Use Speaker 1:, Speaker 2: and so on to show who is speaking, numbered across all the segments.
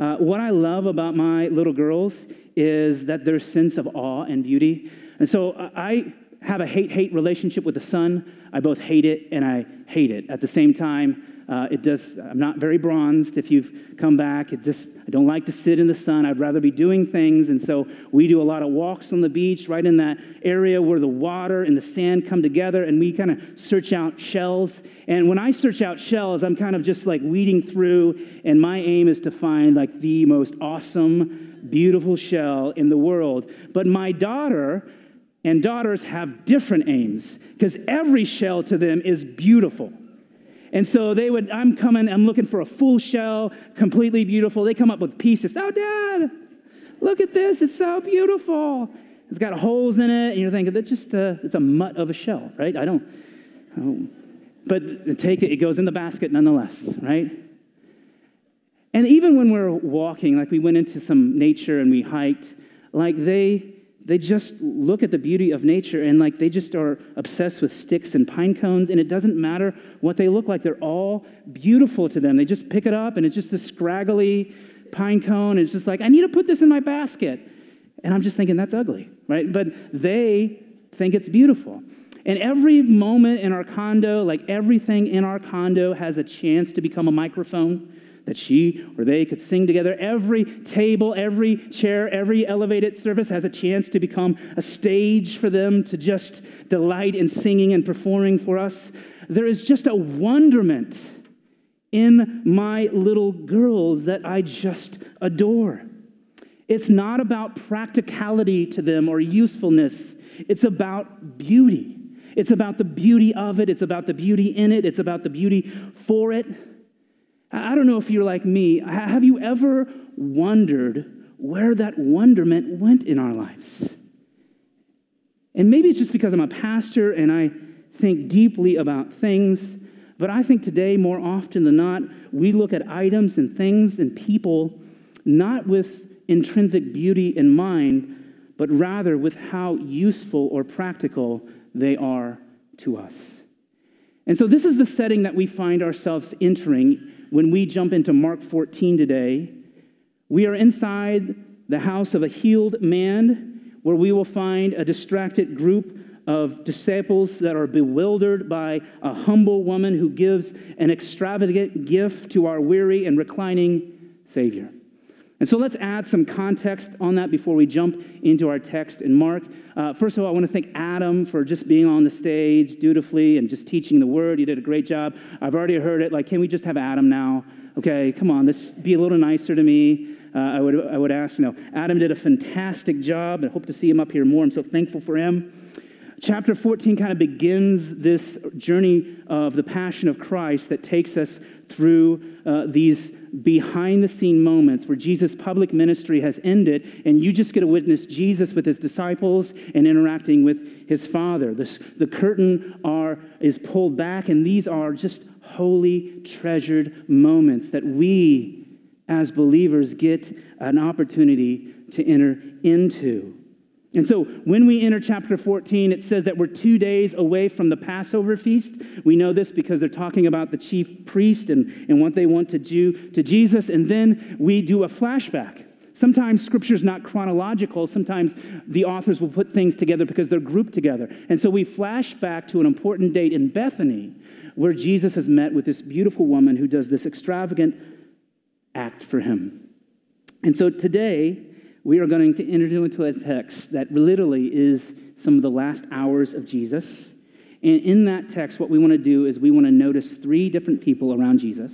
Speaker 1: Uh, what I love about my little girls is that their sense of awe and beauty. And so I have a hate hate relationship with the sun. I both hate it and I hate it at the same time. Uh, it does. I'm not very bronzed. If you've come back, it just I don't like to sit in the sun. I'd rather be doing things, and so we do a lot of walks on the beach, right in that area where the water and the sand come together, and we kind of search out shells. And when I search out shells, I'm kind of just like weeding through, and my aim is to find like the most awesome, beautiful shell in the world. But my daughter and daughters have different aims because every shell to them is beautiful. And so they would, I'm coming, I'm looking for a full shell, completely beautiful. They come up with pieces. Oh, Dad, look at this. It's so beautiful. It's got holes in it. And you're thinking, that's just a, it's a mutt of a shell, right? I don't, I don't but take it, it goes in the basket nonetheless, right? And even when we're walking, like we went into some nature and we hiked, like they, they just look at the beauty of nature and like they just are obsessed with sticks and pine cones and it doesn't matter what they look like. They're all beautiful to them. They just pick it up and it's just a scraggly pine cone and it's just like i need to put this in my basket. And i'm just thinking that's ugly right? But they think it's beautiful. And every moment in our condo like everything in our condo has a chance to become a microphone that she or they could sing together. Every table, every chair, every elevated service has a chance to become a stage for them to just delight in singing and performing for us. There is just a wonderment in my little girls that I just adore. It's not about practicality to them or usefulness, it's about beauty. It's about the beauty of it, it's about the beauty in it, it's about the beauty for it. I don't know if you're like me. Have you ever wondered where that wonderment went in our lives? And maybe it's just because I'm a pastor and I think deeply about things, but I think today, more often than not, we look at items and things and people not with intrinsic beauty in mind, but rather with how useful or practical they are to us. And so, this is the setting that we find ourselves entering when we jump into Mark 14 today, we are inside the house of a healed man where we will find a distracted group of disciples that are bewildered by a humble woman who gives an extravagant gift to our weary and reclining Savior. And so let's add some context on that before we jump into our text in Mark. Uh, first of all, I want to thank Adam for just being on the stage dutifully and just teaching the word. You did a great job. I've already heard it. Like, can we just have Adam now? Okay, come on, let's be a little nicer to me. Uh, I, would, I would ask, you know, Adam did a fantastic job and hope to see him up here more. I'm so thankful for him. Chapter 14 kind of begins this journey of the passion of Christ that takes us through uh, these behind the scene moments where Jesus' public ministry has ended, and you just get to witness Jesus with his disciples and interacting with his Father. This, the curtain are, is pulled back, and these are just holy, treasured moments that we as believers get an opportunity to enter into. And so when we enter chapter 14, it says that we're two days away from the Passover feast. We know this because they're talking about the chief priest and, and what they want to do to Jesus. And then we do a flashback. Sometimes scripture's not chronological. Sometimes the authors will put things together because they're grouped together. And so we flash back to an important date in Bethany where Jesus has met with this beautiful woman who does this extravagant act for him. And so today, we are going to enter into a text that literally is some of the last hours of Jesus. And in that text, what we want to do is we want to notice three different people around Jesus.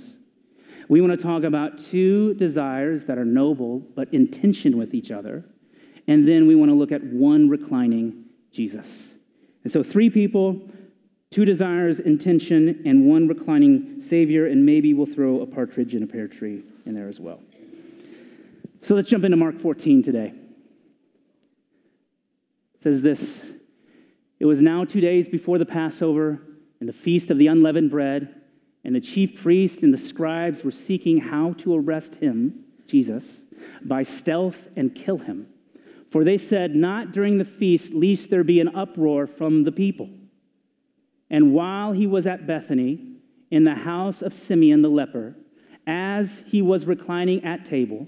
Speaker 1: We want to talk about two desires that are noble but in tension with each other. And then we want to look at one reclining Jesus. And so, three people, two desires in tension, and one reclining Savior. And maybe we'll throw a partridge in a pear tree in there as well. So let's jump into Mark 14 today. It says this It was now two days before the Passover and the feast of the unleavened bread, and the chief priests and the scribes were seeking how to arrest him, Jesus, by stealth and kill him. For they said, Not during the feast, lest there be an uproar from the people. And while he was at Bethany, in the house of Simon the leper, as he was reclining at table,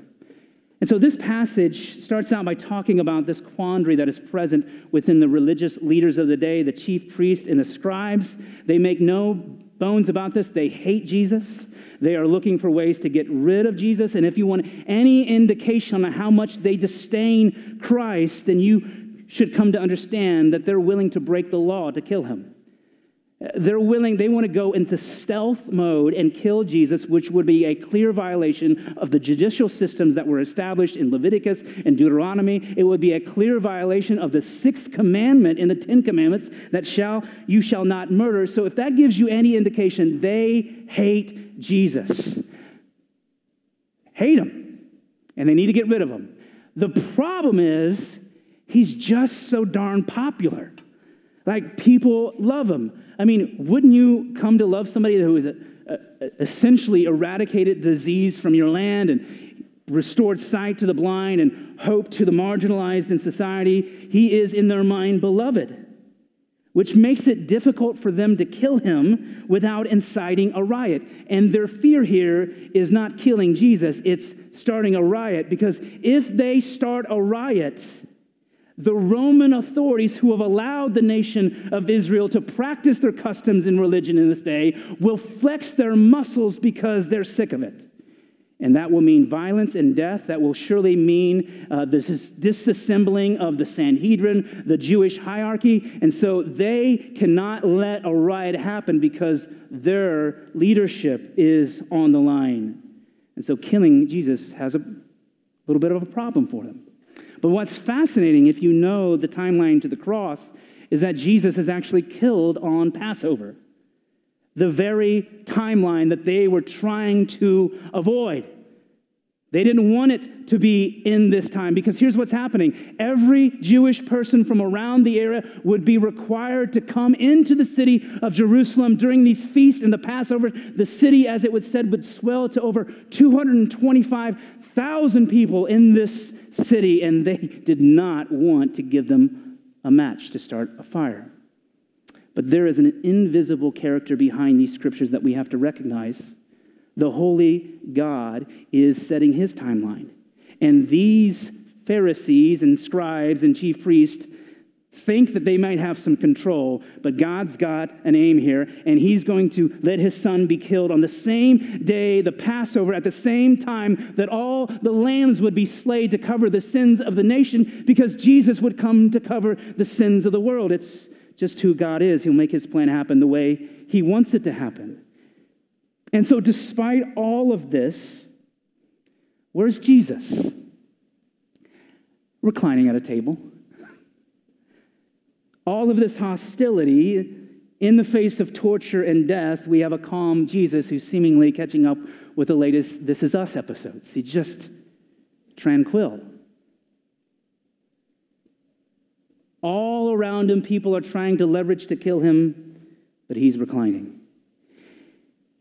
Speaker 1: And so this passage starts out by talking about this quandary that is present within the religious leaders of the day, the chief priests and the scribes. They make no bones about this. They hate Jesus. They are looking for ways to get rid of Jesus. And if you want any indication on how much they disdain Christ, then you should come to understand that they're willing to break the law to kill him. They're willing, they want to go into stealth mode and kill Jesus, which would be a clear violation of the judicial systems that were established in Leviticus and Deuteronomy. It would be a clear violation of the sixth commandment in the Ten Commandments that shall you shall not murder. So if that gives you any indication, they hate Jesus. Hate him. And they need to get rid of him. The problem is he's just so darn popular. Like people love him. I mean, wouldn't you come to love somebody who a, a, uh, uh, essentially eradicated disease from your land and restored sight to the blind and hope to the marginalized in society? He is in their mind beloved, which makes it difficult for them to kill him without inciting a riot. And their fear here is not killing Jesus, it's starting a riot because if they start a riot, the Roman authorities who have allowed the nation of Israel to practice their customs and religion in this day will flex their muscles because they're sick of it. And that will mean violence and death. That will surely mean uh, this disassembling of the Sanhedrin, the Jewish hierarchy. And so they cannot let a riot happen because their leadership is on the line. And so killing Jesus has a little bit of a problem for them. But what's fascinating, if you know the timeline to the cross, is that Jesus is actually killed on Passover. The very timeline that they were trying to avoid. They didn't want it to be in this time because here's what's happening. Every Jewish person from around the area would be required to come into the city of Jerusalem during these feasts and the Passover. The city, as it was said, would swell to over 225,000 people in this city, and they did not want to give them a match to start a fire. But there is an invisible character behind these scriptures that we have to recognize. The holy God is setting his timeline. And these Pharisees and scribes and chief priests think that they might have some control, but God's got an aim here, and He's going to let His Son be killed on the same day, the Passover, at the same time that all the lambs would be slayed to cover the sins of the nation, because Jesus would come to cover the sins of the world. It's just who God is. He'll make His plan happen the way He wants it to happen. And so, despite all of this, where's Jesus? Reclining at a table all of this hostility, in the face of torture and death, we have a calm Jesus who's seemingly catching up with the latest This Is Us episodes. He's just tranquil. All around him, people are trying to leverage to kill him, but he's reclining.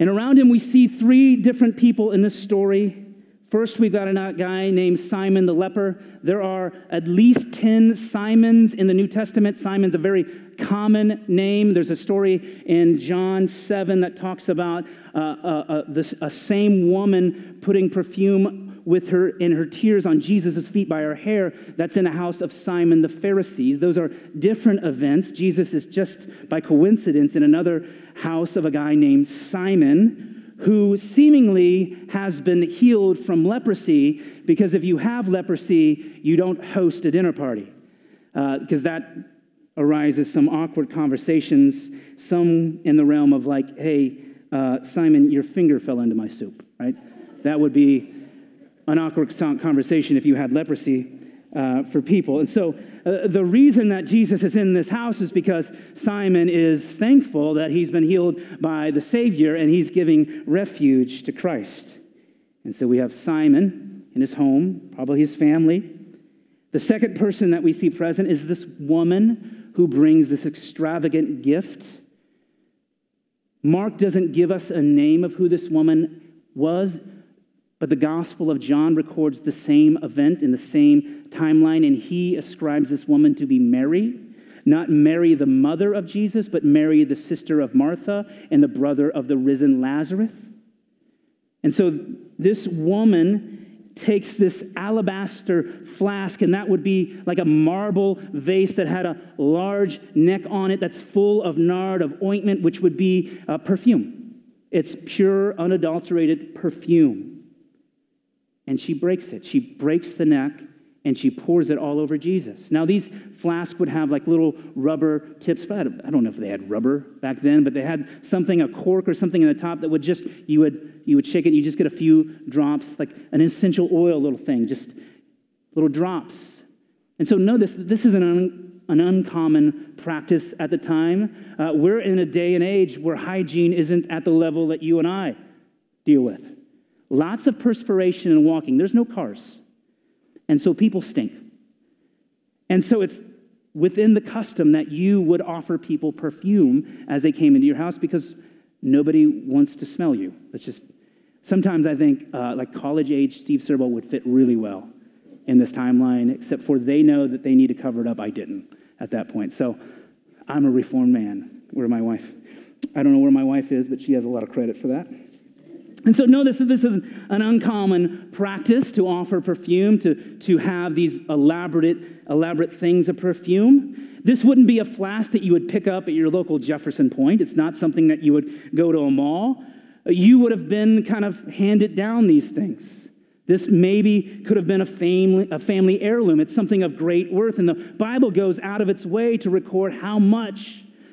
Speaker 1: And around him, we see three different people in this story First, we've got a guy named Simon the leper. There are at least 10 Simons in the New Testament. Simon's a very common name. There's a story in John 7 that talks about uh, uh, uh, this, a same woman putting perfume with her in her tears on Jesus' feet by her hair. That's in the house of Simon the Pharisees. Those are different events. Jesus is just by coincidence in another house of a guy named Simon who seemingly has been healed from leprosy because if you have leprosy, you don't host a dinner party because uh, that arises some awkward conversations, some in the realm of like, hey, uh, Simon, your finger fell into my soup, right? That would be an awkward conversation if you had leprosy uh, for people. And so uh, the reason that Jesus is in this house is because Simon is thankful that he's been healed by the Savior and he's giving refuge to Christ. And so we have Simon in his home, probably his family. The second person that we see present is this woman who brings this extravagant gift. Mark doesn't give us a name of who this woman was, but the Gospel of John records the same event in the same timeline, and he ascribes this woman to be Mary. Not Mary, the mother of Jesus, but Mary, the sister of Martha and the brother of the risen Lazarus. And so this woman takes this alabaster flask, and that would be like a marble vase that had a large neck on it that's full of nard, of ointment, which would be a perfume. It's pure, unadulterated perfume and she breaks it. She breaks the neck and she pours it all over Jesus. Now, these flasks would have like little rubber tips. but I don't know if they had rubber back then, but they had something, a cork or something in the top that would just, you would, you would shake it, you just get a few drops, like an essential oil little thing, just little drops. And so, notice this is an, un, an uncommon practice at the time. Uh, we're in a day and age where hygiene isn't at the level that you and I deal with. Lots of perspiration and walking. There's no cars. And so people stink. And so it's within the custom that you would offer people perfume as they came into your house because nobody wants to smell you. That's just, sometimes I think uh, like college age Steve Serbo would fit really well in this timeline, except for they know that they need to cover it up. I didn't at that point. So I'm a reformed man. Where my wife? I don't know where my wife is, but she has a lot of credit for that. And so notice that this is an uncommon practice to offer perfume, to, to have these elaborate, elaborate things of perfume. This wouldn't be a flask that you would pick up at your local Jefferson Pointe. It's not something that you would go to a mall. You would have been kind of handed down these things. This maybe could have been a family, a family heirloom. It's something of great worth. And the Bible goes out of its way to record how much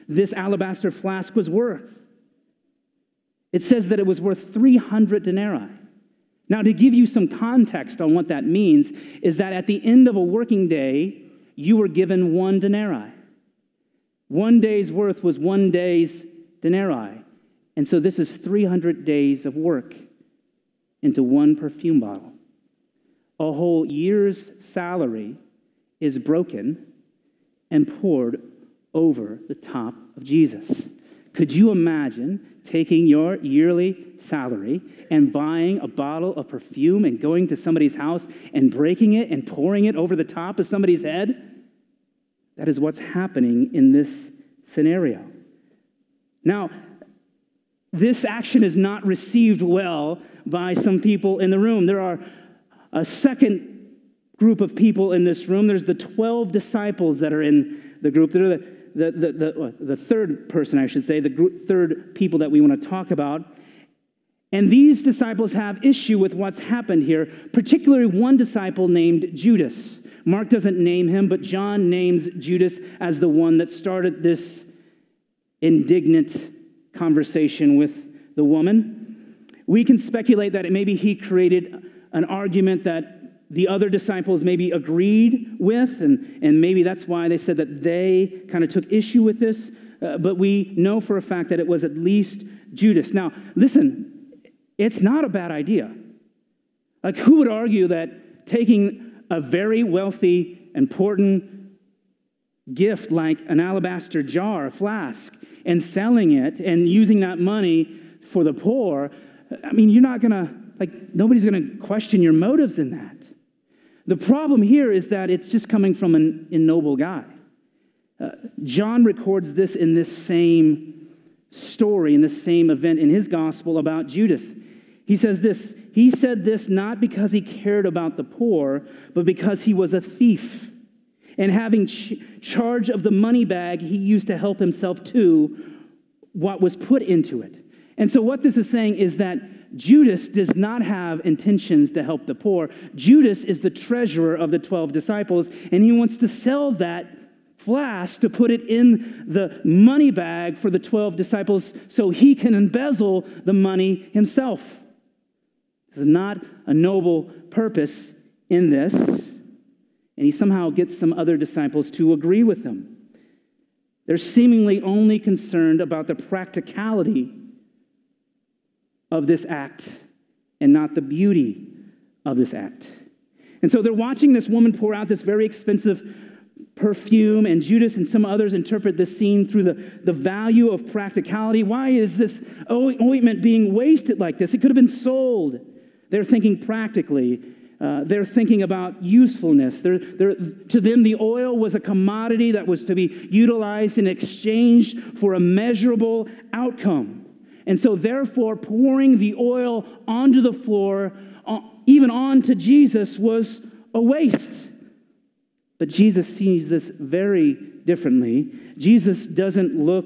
Speaker 1: this alabaster flask was worth. It says that it was worth 300 denarii. Now, to give you some context on what that means, is that at the end of a working day, you were given one denarii. One day's worth was one day's denarii. And so this is 300 days of work into one perfume bottle. A whole year's salary is broken and poured over the top of Jesus. Could you imagine taking your yearly salary and buying a bottle of perfume and going to somebody's house and breaking it and pouring it over the top of somebody's head? That is what's happening in this scenario. Now, this action is not received well by some people in the room. There are a second group of people in this room. There's the 12 disciples that are in the group. They're the the, the, the, the third person, I should say, the group, third people that we want to talk about. And these disciples have issue with what's happened here, particularly one disciple named Judas. Mark doesn't name him, but John names Judas as the one that started this indignant conversation with the woman. We can speculate that maybe he created an argument that the other disciples maybe agreed with, and, and maybe that's why they said that they kind of took issue with this. Uh, but we know for a fact that it was at least Judas. Now, listen, it's not a bad idea. Like, who would argue that taking a very wealthy, important gift like an alabaster jar, a flask, and selling it and using that money for the poor, I mean, you're not going to, like, nobody's going to question your motives in that. The problem here is that it's just coming from an ignoble guy. Uh, John records this in this same story, in this same event in his gospel about Judas. He says this He said this not because he cared about the poor, but because he was a thief. And having ch- charge of the money bag, he used to help himself to what was put into it. And so, what this is saying is that Judas does not have intentions to help the poor. Judas is the treasurer of the 12 disciples, and he wants to sell that flask to put it in the money bag for the 12 disciples so he can embezzle the money himself. There's not a noble purpose in this. And he somehow gets some other disciples to agree with him. They're seemingly only concerned about the practicality of this act and not the beauty of this act. And so they're watching this woman pour out this very expensive perfume, and Judas and some others interpret this scene through the, the value of practicality. Why is this ointment being wasted like this? It could have been sold. They're thinking practically. Uh, they're thinking about usefulness. They're, they're, to them, the oil was a commodity that was to be utilized in exchange for a measurable outcome. And so, therefore, pouring the oil onto the floor, uh, even onto Jesus, was a waste. But Jesus sees this very differently. Jesus doesn't look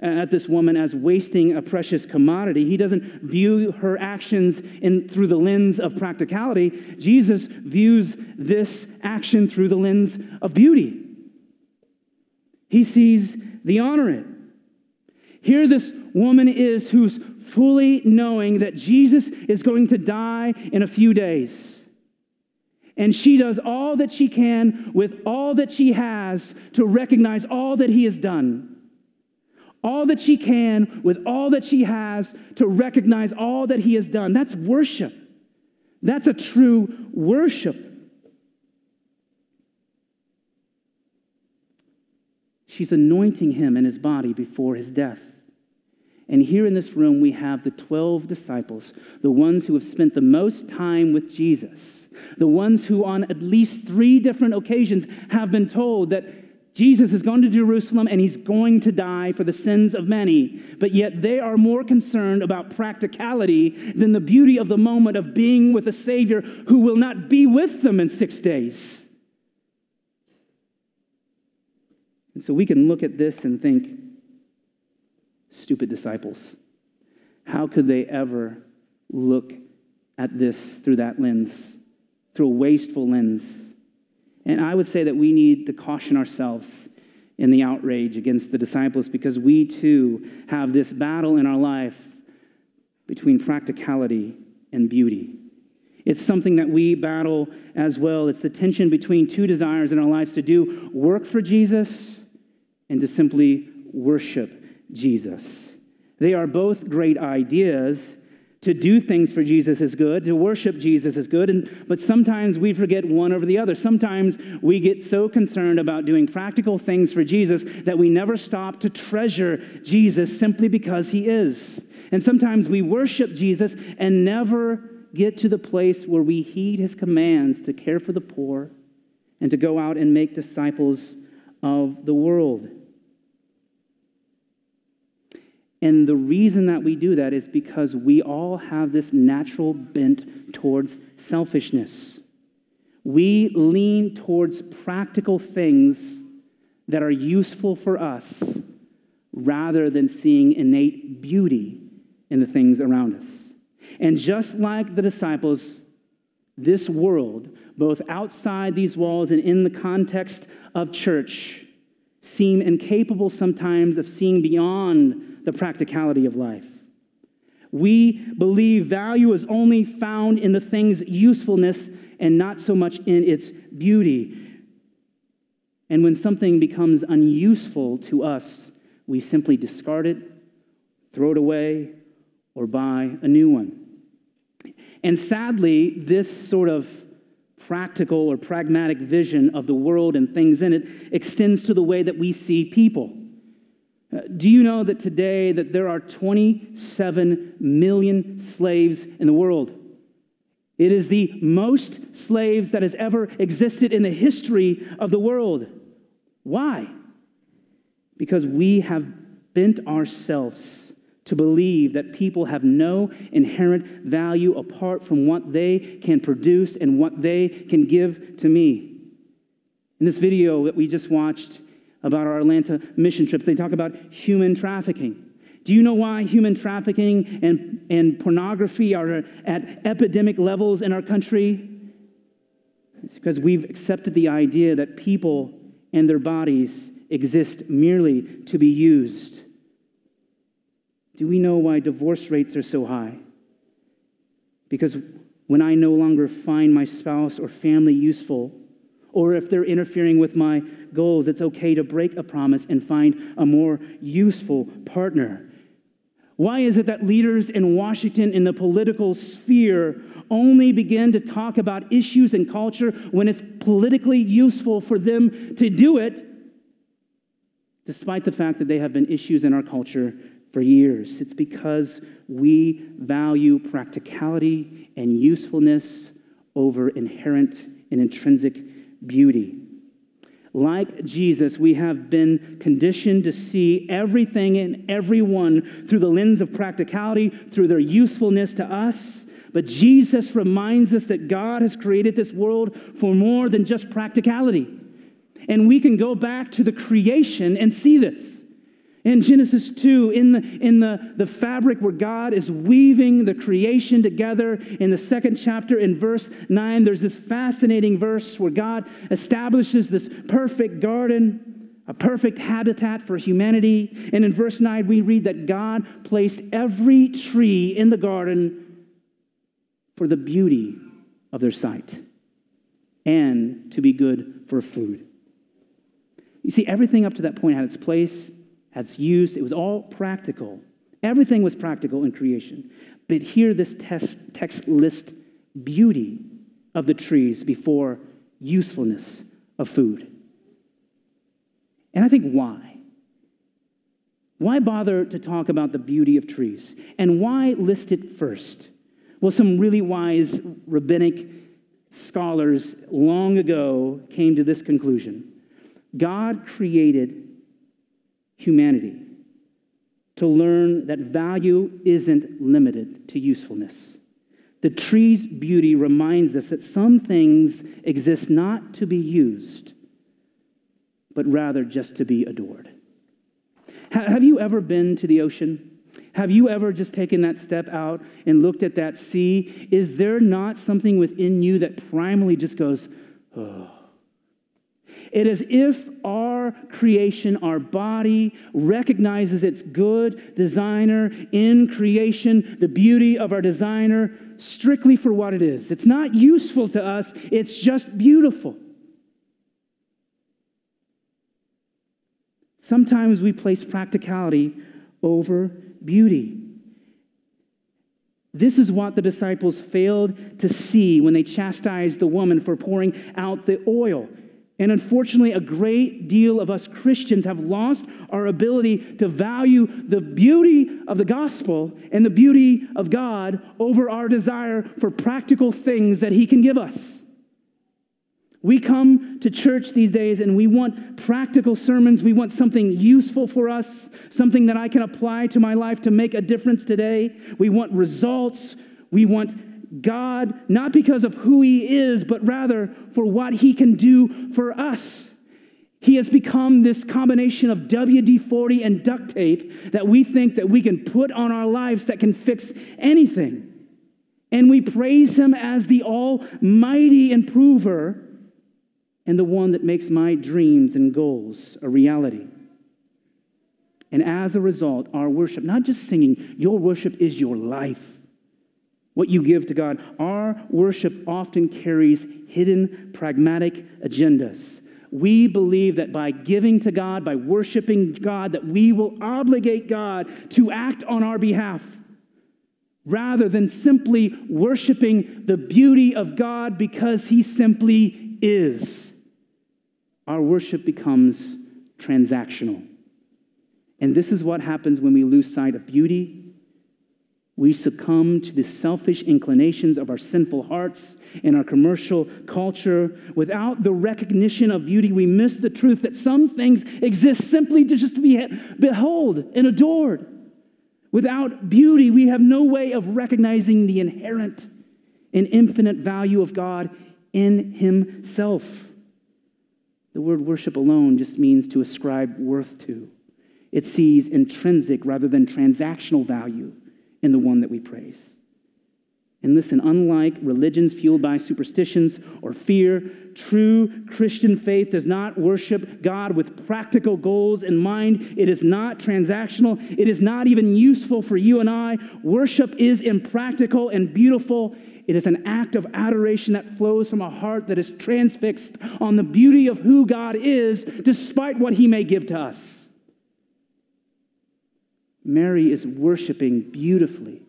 Speaker 1: at this woman as wasting a precious commodity. He doesn't view her actions in, through the lens of practicality. Jesus views this action through the lens of beauty. He sees the honor it. Here, this woman is who's fully knowing that Jesus is going to die in a few days. And she does all that she can with all that she has to recognize all that he has done. All that she can with all that she has to recognize all that he has done. That's worship. That's a true worship. She's anointing him and his body before his death. And here in this room, we have the 12 disciples, the ones who have spent the most time with Jesus the ones who, on at least three different occasions, have been told that Jesus is going to Jerusalem and he's going to die for the sins of many, but yet they are more concerned about practicality than the beauty of the moment of being with a Savior who will not be with them in six days. And so we can look at this and think, stupid disciples. How could they ever look at this through that lens? through a wasteful lens. And I would say that we need to caution ourselves in the outrage against the disciples because we too have this battle in our life between practicality and beauty. It's something that we battle as well. It's the tension between two desires in our lives to do work for Jesus and to simply worship Jesus. They are both great ideas, to do things for Jesus is good, to worship Jesus is good, and, but sometimes we forget one over the other. Sometimes we get so concerned about doing practical things for Jesus that we never stop to treasure Jesus simply because he is. And sometimes we worship Jesus and never get to the place where we heed his commands to care for the poor and to go out and make disciples of the world. And the reason that we do that is because we all have this natural bent towards selfishness. We lean towards practical things that are useful for us rather than seeing innate beauty in the things around us. And just like the disciples, this world, both outside these walls and in the context of church, seem incapable sometimes of seeing beyond the practicality of life. We believe value is only found in the thing's usefulness and not so much in its beauty. And when something becomes unuseful to us, we simply discard it, throw it away, or buy a new one. And sadly, this sort of practical or pragmatic vision of the world and things in it extends to the way that we see people. Uh, do you know that today that there are 27 million slaves in the world? It is the most slaves that has ever existed in the history of the world. Why? Because we have bent ourselves to believe that people have no inherent value apart from what they can produce and what they can give to me. In this video that we just watched, about our Atlanta mission trips. They talk about human trafficking. Do you know why human trafficking and, and pornography are at epidemic levels in our country? It's because we've accepted the idea that people and their bodies exist merely to be used. Do we know why divorce rates are so high? Because when I no longer find my spouse or family useful, or if they're interfering with my goals, it's okay to break a promise and find a more useful partner. Why is it that leaders in Washington in the political sphere only begin to talk about issues and culture when it's politically useful for them to do it, despite the fact that they have been issues in our culture for years. It's because we value practicality and usefulness over inherent and intrinsic beauty. Like Jesus, we have been conditioned to see everything and everyone through the lens of practicality, through their usefulness to us. But Jesus reminds us that God has created this world for more than just practicality. And we can go back to the creation and see this. In Genesis 2, in, the, in the, the fabric where God is weaving the creation together, in the second chapter, in verse 9, there's this fascinating verse where God establishes this perfect garden, a perfect habitat for humanity. And in verse 9, we read that God placed every tree in the garden for the beauty of their sight and to be good for food. You see, everything up to that point had its place has used. It was all practical. Everything was practical in creation. But here, this text, text lists beauty of the trees before usefulness of food. And I think why? Why bother to talk about the beauty of trees? And why list it first? Well, some really wise rabbinic scholars long ago came to this conclusion God created humanity to learn that value isn't limited to usefulness. The tree's beauty reminds us that some things exist not to be used, but rather just to be adored. Have you ever been to the ocean? Have you ever just taken that step out and looked at that sea? Is there not something within you that primarily just goes, oh? It is if our creation, our body, recognizes its good designer in creation, the beauty of our designer, strictly for what it is. It's not useful to us, it's just beautiful. Sometimes we place practicality over beauty. This is what the disciples failed to see when they chastised the woman for pouring out the oil. And unfortunately, a great deal of us Christians have lost our ability to value the beauty of the gospel and the beauty of God over our desire for practical things that He can give us. We come to church these days and we want practical sermons. We want something useful for us, something that I can apply to my life to make a difference today. We want results. We want God not because of who He is, but rather for what He can do for us. He has become this combination of WD 40 and duct tape that we think that we can put on our lives that can fix anything. And we praise Him as the almighty improver and the one that makes my dreams and goals a reality. And as a result, our worship, not just singing, your worship is your life what you give to God. Our worship often carries hidden pragmatic agendas. We believe that by giving to God, by worshiping God, that we will obligate God to act on our behalf rather than simply worshiping the beauty of God because He simply is. Our worship becomes transactional. And this is what happens when we lose sight of beauty we succumb to the selfish inclinations of our sinful hearts and our commercial culture. Without the recognition of beauty, we miss the truth that some things exist simply to just be beheld and adored. Without beauty, we have no way of recognizing the inherent and infinite value of God in Himself. The word worship alone just means to ascribe worth to. It sees intrinsic rather than transactional value in the one that we praise. And listen, unlike religions fueled by superstitions or fear, true Christian faith does not worship God with practical goals in mind. It is not transactional. It is not even useful for you and I. Worship is impractical and beautiful. It is an act of adoration that flows from a heart that is transfixed on the beauty of who God is, despite what he may give to us. Mary is worshiping beautifully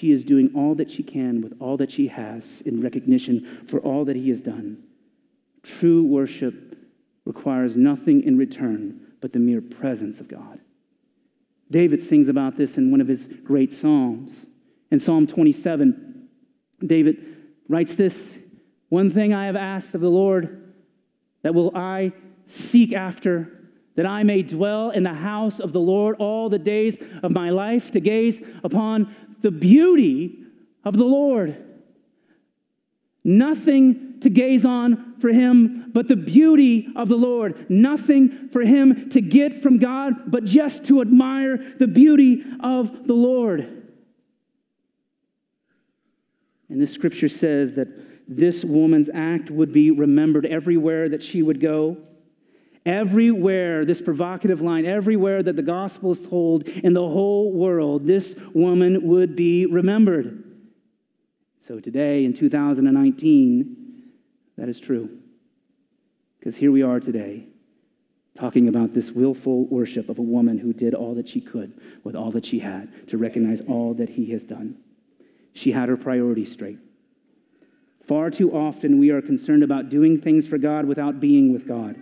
Speaker 1: she is doing all that she can with all that she has in recognition for all that he has done. True worship requires nothing in return but the mere presence of God. David sings about this in one of his great Psalms. In Psalm 27, David writes this One thing I have asked of the Lord, that will I seek after, that I may dwell in the house of the Lord all the days of my life, to gaze upon the beauty of the Lord. Nothing to gaze on for him but the beauty of the Lord. Nothing for him to get from God but just to admire the beauty of the Lord. And this scripture says that this woman's act would be remembered everywhere that she would go. Everywhere, this provocative line, everywhere that the gospel is told in the whole world, this woman would be remembered. So today, in 2019, that is true. Because here we are today, talking about this willful worship of a woman who did all that she could with all that she had to recognize all that he has done. She had her priorities straight. Far too often, we are concerned about doing things for God without being with God.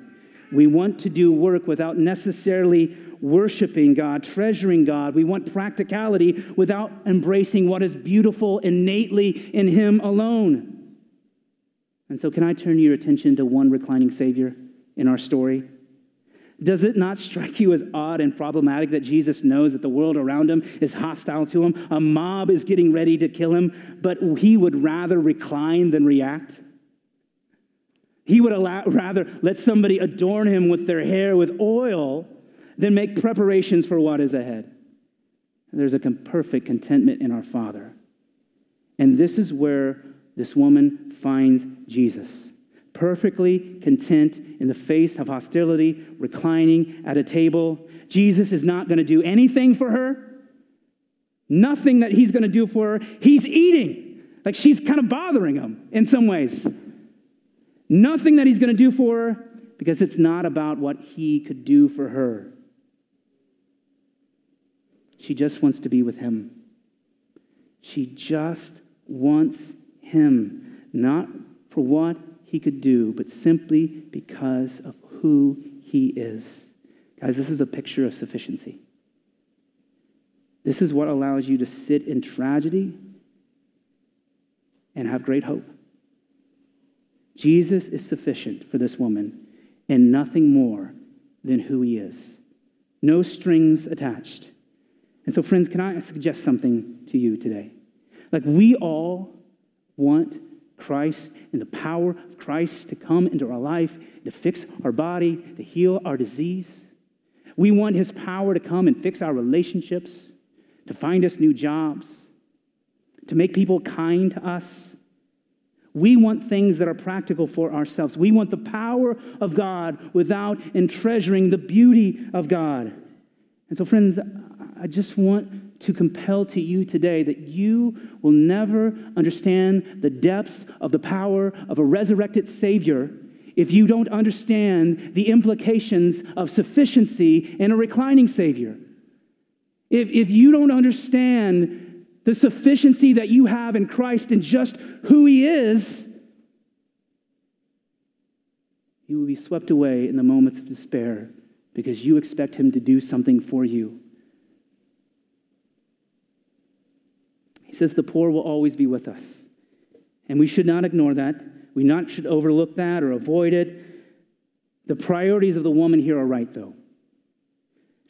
Speaker 1: We want to do work without necessarily worshiping God, treasuring God. We want practicality without embracing what is beautiful innately in Him alone. And so, can I turn your attention to one reclining Savior in our story? Does it not strike you as odd and problematic that Jesus knows that the world around him is hostile to him? A mob is getting ready to kill him, but he would rather recline than react? He would allow, rather let somebody adorn him with their hair with oil than make preparations for what is ahead. There's a perfect contentment in our Father. And this is where this woman finds Jesus. Perfectly content in the face of hostility, reclining at a table. Jesus is not going to do anything for her. Nothing that he's going to do for her. He's eating. Like she's kind of bothering him in some ways. Nothing that he's going to do for her because it's not about what he could do for her. She just wants to be with him. She just wants him, not for what he could do, but simply because of who he is. Guys, this is a picture of sufficiency. This is what allows you to sit in tragedy and have great hope. Jesus is sufficient for this woman and nothing more than who he is. No strings attached. And so, friends, can I suggest something to you today? Like, we all want Christ and the power of Christ to come into our life, to fix our body, to heal our disease. We want his power to come and fix our relationships, to find us new jobs, to make people kind to us we want things that are practical for ourselves. We want the power of God without treasuring the beauty of God. And so, friends, I just want to compel to you today that you will never understand the depths of the power of a resurrected Savior if you don't understand the implications of sufficiency in a reclining Savior. If, if you don't understand the sufficiency that you have in Christ and just who He is, you will be swept away in the moments of despair because you expect Him to do something for you. He says the poor will always be with us. And we should not ignore that. We not should overlook that or avoid it. The priorities of the woman here are right, though.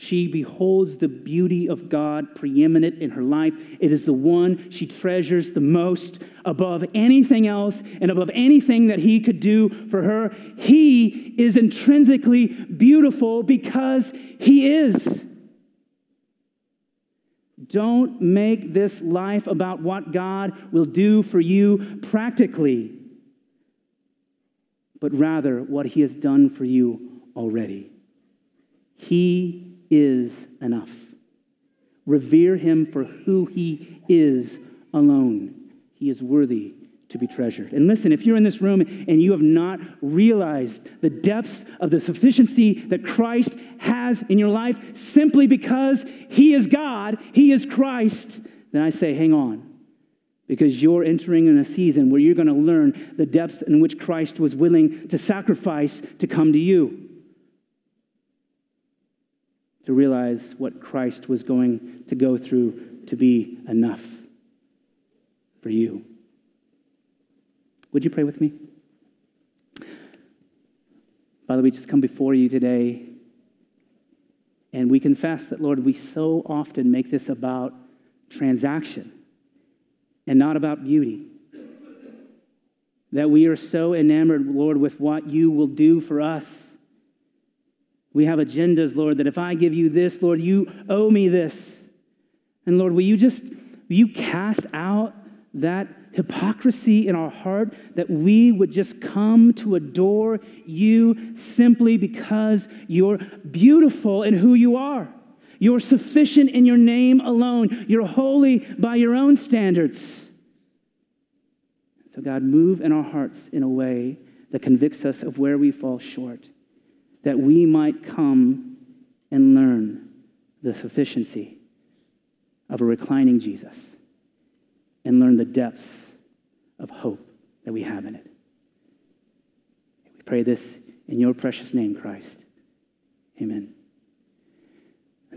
Speaker 1: She beholds the beauty of God preeminent in her life. It is the one she treasures the most above anything else and above anything that he could do for her. He is intrinsically beautiful because he is. Don't make this life about what God will do for you practically, but rather what he has done for you already. He is enough. Revere him for who he is alone. He is worthy to be treasured. And listen, if you're in this room and you have not realized the depths of the sufficiency that Christ has in your life simply because he is God, he is Christ, then I say, hang on. Because you're entering in a season where you're going to learn the depths in which Christ was willing to sacrifice to come to you to realize what Christ was going to go through to be enough for you. Would you pray with me? Father, we just come before you today and we confess that, Lord, we so often make this about transaction and not about beauty. That we are so enamored, Lord, with what you will do for us we have agendas, Lord, that if I give you this, Lord, you owe me this. And Lord, will you just, will you cast out that hypocrisy in our heart that we would just come to adore you simply because you're beautiful in who you are. You're sufficient in your name alone. You're holy by your own standards. So, God, move in our hearts in a way that convicts us of where we fall short that we might come and learn the sufficiency of a reclining Jesus and learn the depths of hope that we have in it. We pray this in your precious name, Christ. Amen.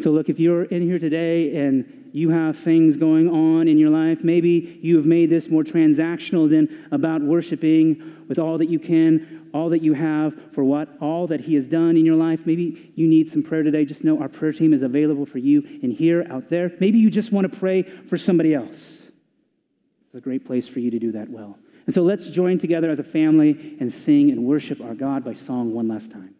Speaker 1: So, look, if you're in here today and you have things going on in your life, maybe you have made this more transactional than about worshiping with all that you can all that you have for what all that he has done in your life. Maybe you need some prayer today. Just know our prayer team is available for you in here out there. Maybe you just want to pray for somebody else. It's a great place for you to do that well. And so let's join together as a family and sing and worship our god by song one last time